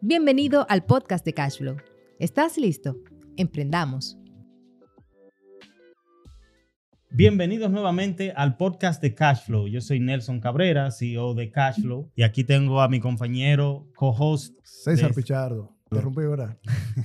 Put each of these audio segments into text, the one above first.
Bienvenido al podcast de Cashflow. ¿Estás listo? Emprendamos. Bienvenidos nuevamente al podcast de Cashflow. Yo soy Nelson Cabrera, CEO de Cashflow, y aquí tengo a mi compañero, co-host. César de- Pichardo. Te rompí ahora.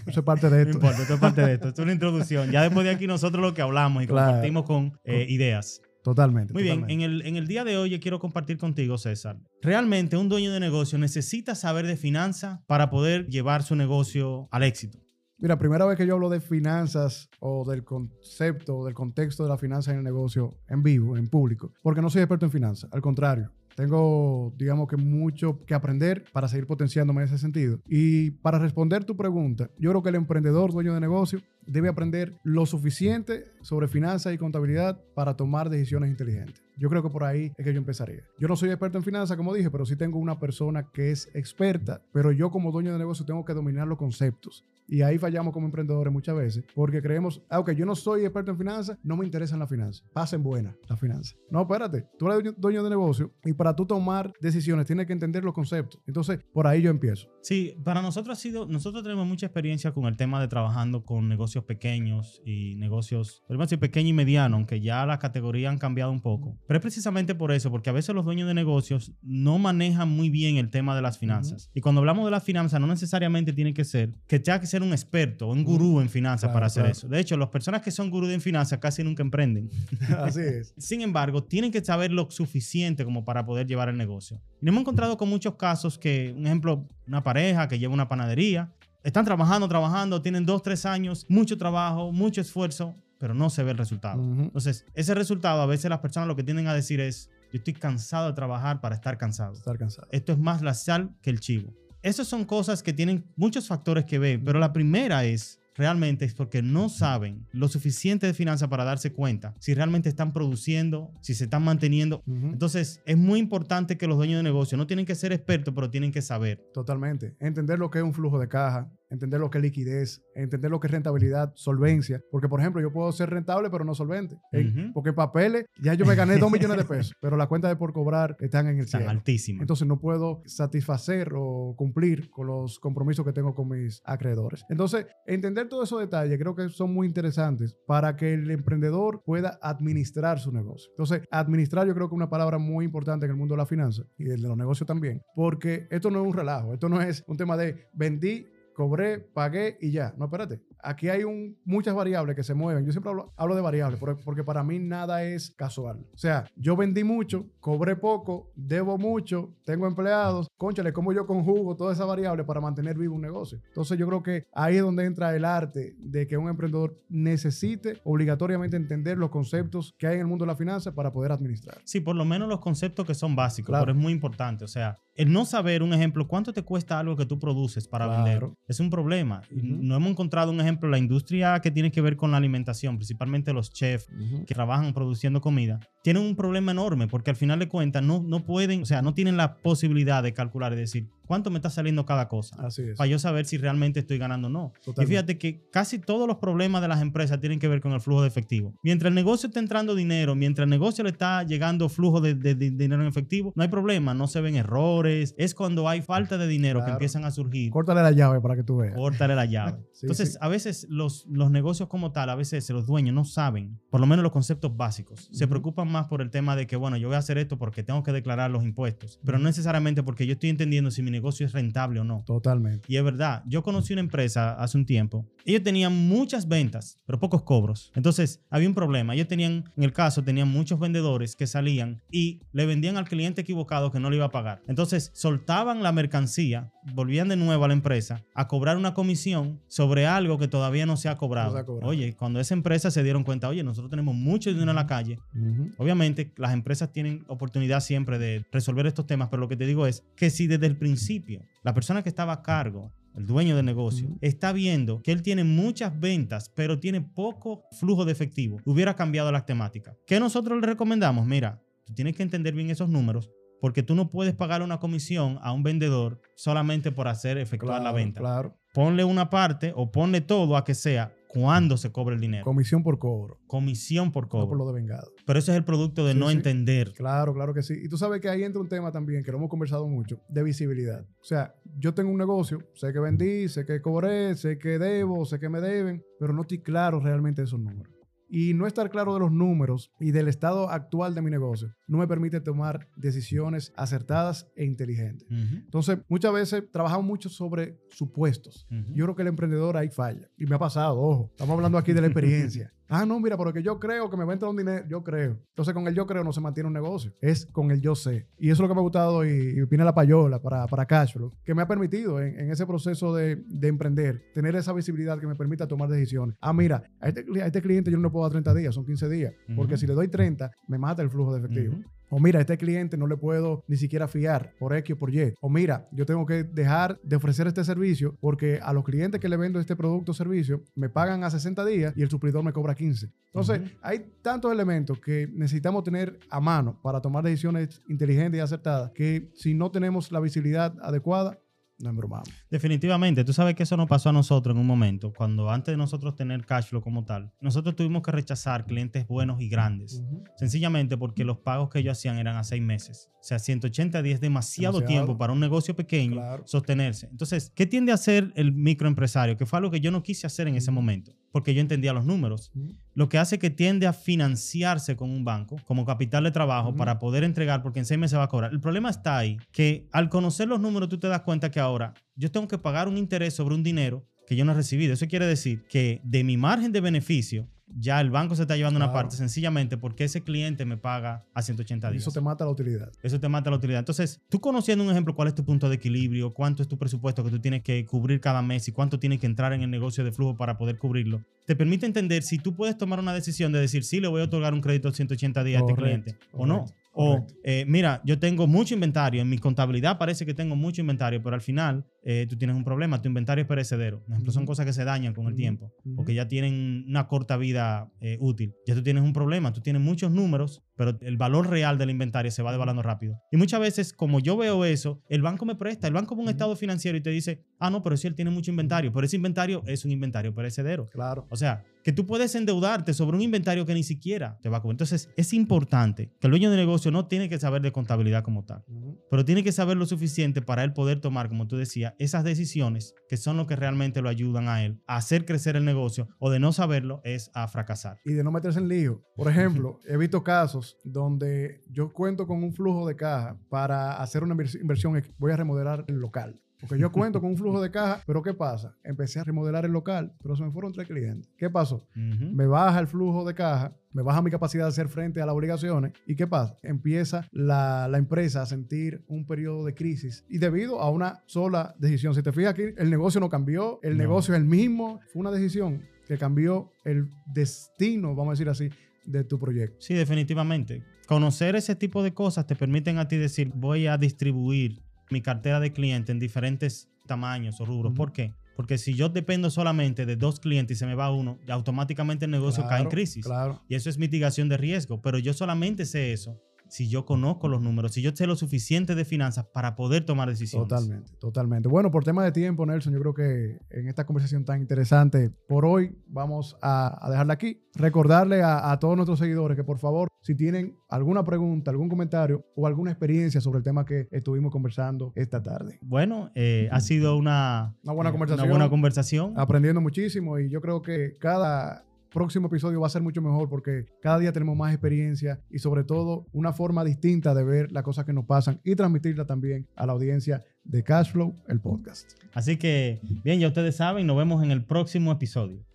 Eso es parte de No esto. importa, esto es parte de esto. Esto es una introducción. Ya después de aquí nosotros lo que hablamos y Claro. compartimos con eh, ideas. Totalmente. Muy bien, en el, en el día de hoy yo quiero compartir contigo, César. Realmente un dueño de negocio necesita saber de finanzas para poder llevar su negocio al éxito. Mira, primera vez que yo hablo de finanzas o del concepto o del contexto de la finanza en el negocio en vivo, en público, porque no soy experto en finanzas, al contrario. Tengo, digamos que mucho que aprender para seguir potenciándome en ese sentido. Y para responder tu pregunta, yo creo que el emprendedor, dueño de negocio, debe aprender lo suficiente sobre finanzas y contabilidad para tomar decisiones inteligentes. Yo creo que por ahí es que yo empezaría. Yo no soy experto en finanzas, como dije, pero sí tengo una persona que es experta, pero yo como dueño de negocio tengo que dominar los conceptos. Y ahí fallamos como emprendedores muchas veces, porque creemos, ah, ok, yo no soy experto en finanzas, no me interesan las finanzas. Pasen buenas las finanzas. No, espérate, tú eres dueño, de negocio y para tú tomar decisiones tienes que entender los conceptos. Entonces, por ahí yo empiezo. Sí, para nosotros ha sido, nosotros tenemos mucha experiencia con el tema de trabajando con negocios pequeños y negocios, podemos decir pequeño y mediano, aunque ya la categoría han cambiado un poco. Pero es precisamente por eso, porque a veces los dueños de negocios no manejan muy bien el tema de las finanzas. Y cuando hablamos de las finanzas, no necesariamente tiene que ser que tenga que ser un experto un gurú en finanzas Claro, para hacer claro. eso. De hecho, las personas que son gurú en finanzas casi nunca emprenden. Así es. Sin embargo, tienen que saber lo suficiente como para poder llevar el negocio. Y nos hemos encontrado con muchos casos que, un ejemplo, una pareja que lleva una panadería, están trabajando, trabajando, tienen dos, tres años, mucho trabajo, mucho esfuerzo, pero no se ve el resultado. Ujú. Entonces, ese resultado a veces las personas lo que tienden a decir es, yo estoy cansado de trabajar para estar cansado. Estar cansado. Esto es más la sal que el chivo. Esas son cosas que tienen muchos factores que ver, pero la primera es realmente es porque no saben lo suficiente de finanzas para darse cuenta si realmente están produciendo, si se están manteniendo. Entonces, es muy importante que los dueños de negocio no tienen que ser expertos, pero tienen que saber. Totalmente. Entender lo que es un flujo de caja, entender lo que es liquidez, entender lo que es rentabilidad, solvencia. Porque, por ejemplo, yo puedo ser rentable, pero no solvente. En- Ujú. Porque en papeles ya yo me gané 2 millones de pesos, pero las cuentas de por cobrar están en el Están cielo. altísimas. Entonces no puedo satisfacer o cumplir con los compromisos que tengo con mis acreedores. Entonces, entender todos esos detalles creo que son muy interesantes para que el emprendedor pueda administrar su negocio. Entonces, administrar yo creo que es una palabra muy importante en el mundo de la finanza y de los negocios también, porque esto no es un relajo, esto no es un tema de vendí, cobré, pagué y ya. No, espérate. Aquí hay un, muchas variables que se mueven. Yo siempre hablo, hablo de variables porque, porque para mí nada es casual. O sea, yo vendí mucho, cobré poco, debo mucho, tengo empleados. Conchale, ¿cómo yo conjugo todas esas variables para mantener vivo un negocio? Entonces yo creo que ahí es donde entra el arte de que un emprendedor necesite obligatoriamente entender los conceptos que hay en el mundo de la finanza para poder administrar. Sí, por lo menos los conceptos que son básicos, Claro. pero es muy importante. O sea, el no saber, un ejemplo, cuánto te cuesta algo que tú produces para Claro. vender, es un problema. No hemos encontrado un ejemplo, la industria que tiene que ver con la alimentación, principalmente los chefs que trabajan produciendo comida, tienen un problema enorme porque al final de cuentas no, no pueden, o sea, no tienen la posibilidad de calcular y decir cuánto me está saliendo cada cosa Así es. para yo saber si realmente estoy ganando o no. Y fíjate que casi todos los problemas de las empresas tienen que ver con el flujo de efectivo. Mientras el negocio está entrando dinero, mientras el negocio le está llegando flujo de, de- de dinero en efectivo, no hay problema, no se ven errores. Es cuando hay falta de dinero que empiezan a surgir. Córtale la llave para que tú veas. Córtale la llave. Sí, Entonces, sí. a veces los, los negocios como tal, a veces los dueños no saben, por lo menos los conceptos básicos. Se preocupan más por el tema de que, bueno, yo voy a hacer esto porque tengo que declarar los impuestos, pero no necesariamente porque yo estoy entendiendo si mi negocio es rentable o no. Totalmente. Y es verdad, yo conocí una empresa hace un tiempo. Ellos tenían muchas ventas, pero pocos cobros. Entonces, había un problema. Ellos tenían, en el caso, tenían muchos vendedores que salían y le vendían al cliente equivocado que no le iba a pagar. Entonces, soltaban la mercancía, volvían de nuevo a la empresa a cobrar una comisión sobre algo que todavía no se ha cobrado. No se ha cobrado. Oye, cuando esa empresa se dieron cuenta, oye, nosotros tenemos mucho dinero en la calle, Ujú. Obviamente, las empresas tienen oportunidad siempre de resolver estos temas, pero lo que te digo es que si desde el principio la persona que estaba a cargo, el dueño del negocio, está viendo que él tiene muchas ventas, pero tiene poco flujo de efectivo, hubiera cambiado las temáticas. ¿Qué nosotros le recomendamos? Mira, tú tienes que entender bien esos números. Porque tú no puedes pagar una comisión a un vendedor solamente por hacer efectuar la venta. Claro. Ponle una parte o ponle todo a que sea cuando se cobre el dinero. Comisión por cobro, Comisión por no por cobro. lo de vengado. Pero ese es el producto de Sí, no sí. entender. Claro, claro que sí. Y tú sabes que ahí entra un tema también que lo hemos conversado mucho, de visibilidad. O sea, yo tengo un negocio, sé que vendí, sé que cobré, sé que debo, sé que me deben, pero no estoy claro realmente esos números. Y no estar claro de los números y del estado actual de mi negocio no me permite tomar decisiones acertadas e inteligentes. Ujú, Entonces, muchas veces trabajamos mucho sobre supuestos. ujú. Yo creo que el emprendedor ahí falla. Y me ha pasado, ojo. Estamos hablando aquí de la experiencia. Ah, no, mira, porque yo creo que me va a entrar un dinero. Yo creo. Entonces, con el yo creo no se mantiene un negocio. Es con el yo sé. Y eso es lo que me ha gustado y, y opina la payola para, para Cashflow, que me ha permitido en, en ese proceso de, de emprender, tener esa visibilidad que me permita tomar decisiones. Ah, mira, a este, a este cliente yo no le puedo dar 30 días, son 15 días. Porque si le doy 30, me mata el flujo de efectivo. O mira, este cliente no le puedo ni siquiera fiar por X o por Y. O mira, yo tengo que dejar de ofrecer este servicio porque a los clientes que le vendo este producto o servicio me pagan a 60 días y el suplidor me cobra 15. Entonces, hay tantos elementos que necesitamos tener a mano para tomar decisiones inteligentes y acertadas que si no tenemos la visibilidad adecuada, no embromamos. Definitivamente, tú sabes que eso nos pasó a nosotros en un momento, cuando antes de nosotros tener cash flow como tal, nosotros tuvimos que rechazar clientes buenos y grandes, sencillamente porque los pagos que ellos hacían eran a seis meses. O sea, 180 días es demasiado, Demasiado. tiempo para un negocio pequeño Claro. sostenerse. Entonces, ¿qué tiende a hacer el microempresario? Que fue algo que yo no quise hacer en ese momento, porque yo entendía los números. Lo que hace que tiende a financiarse con un banco como capital de trabajo para poder entregar, porque en seis meses va a cobrar. El problema está ahí, que al conocer los números tú te das cuenta que ahora yo tengo que pagar un interés sobre un dinero que yo no he recibido. Eso quiere decir que de mi margen de beneficio, ya el banco se está llevando una parte sencillamente porque ese cliente me paga a 180 Y días. eso te mata la utilidad. Eso te mata la utilidad. Entonces, tú conociendo un ejemplo, cuál es tu punto de equilibrio, cuánto es tu presupuesto que tú tienes que cubrir cada mes y cuánto tienes que entrar en el negocio de flujo para poder cubrirlo, te permite entender si tú puedes tomar una decisión de decir, sí, le voy a otorgar un crédito de 180 días a este cliente o no. Correcto, O, eh, mira, yo tengo mucho inventario, en mi contabilidad parece que tengo mucho inventario, pero al final eh, tú tienes un problema, tu inventario es perecedero. Por ejemplo, son cosas que se dañan con el tiempo ujú. o que ya tienen una corta vida eh, útil. Ya tú tienes un problema, tú tienes muchos números, pero el valor real del inventario se va devaluando rápido. Y muchas veces, como yo veo eso, el banco me presta, el banco ve un estado financiero y te dice, ah, no, pero si él tiene mucho inventario, pero ese inventario es un inventario perecedero. Claro. O sea, que tú puedes endeudarte sobre un inventario que ni siquiera te va a cubrir. Entonces, es importante que el dueño de negocio no tiene que saber de contabilidad como tal, pero tiene que saber lo suficiente para él poder tomar, como tú decías, esas decisiones que son lo que realmente lo ayudan a él a hacer crecer el negocio o de no saberlo es a fracasar. y de no meterse en lío. Por ejemplo, he visto casos donde yo cuento con un flujo de caja para hacer una invers- inversión. Voy a remodelar el local. Porque yo cuento con un flujo de caja, pero ¿qué pasa? Empecé a remodelar el local, pero se me fueron tres clientes. ¿Qué pasó? Me baja el flujo de caja, me baja mi capacidad de hacer frente a las obligaciones. ¿Y qué pasa? Empieza la, la empresa a sentir un periodo de crisis y debido a una sola decisión. Si te fijas aquí, el negocio no cambió, el No. negocio es el mismo. Fue una decisión que cambió el destino, vamos a decir así, de tu proyecto. Sí, definitivamente. Conocer ese tipo de cosas te permiten a ti decir, voy a distribuir mi cartera de clientes en diferentes tamaños o rubros. ¿Por qué? Porque si yo dependo solamente de dos clientes y se me va uno, automáticamente el negocio cae en crisis. Claro. Y eso es mitigación de riesgo. Pero yo solamente sé eso si yo conozco los números, si yo sé lo suficiente de finanzas para poder tomar decisiones. Totalmente, totalmente. Bueno, por tema de tiempo, Nelson, yo creo que en esta conversación tan interesante, por hoy vamos a, a dejarla aquí. Recordarle a, a todos nuestros seguidores que por favor, si tienen alguna pregunta, algún comentario o alguna experiencia sobre el tema que estuvimos conversando esta tarde. Bueno, eh, ha sido una, Una buena eh, conversación. Una buena conversación. Aprendiendo muchísimo y yo creo que cada próximo episodio va a ser mucho mejor porque cada día tenemos más experiencia y sobre todo una forma distinta de ver las cosas que nos pasan y transmitirla también a la audiencia de Cashflow, el podcast. Así que, bien, ya ustedes saben, nos vemos en el próximo episodio.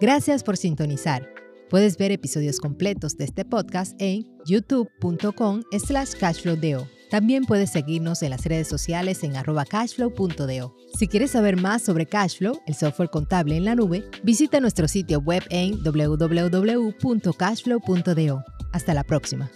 Gracias por sintonizar. Puedes ver episodios completos de este podcast en youtube.com slash cashflowdeo. También puedes seguirnos en las redes sociales en arroba cashflow.deo. Si quieres saber más sobre Cashflow, el software contable en la nube, visita nuestro sitio web en www.cashflow.do. Hasta la próxima.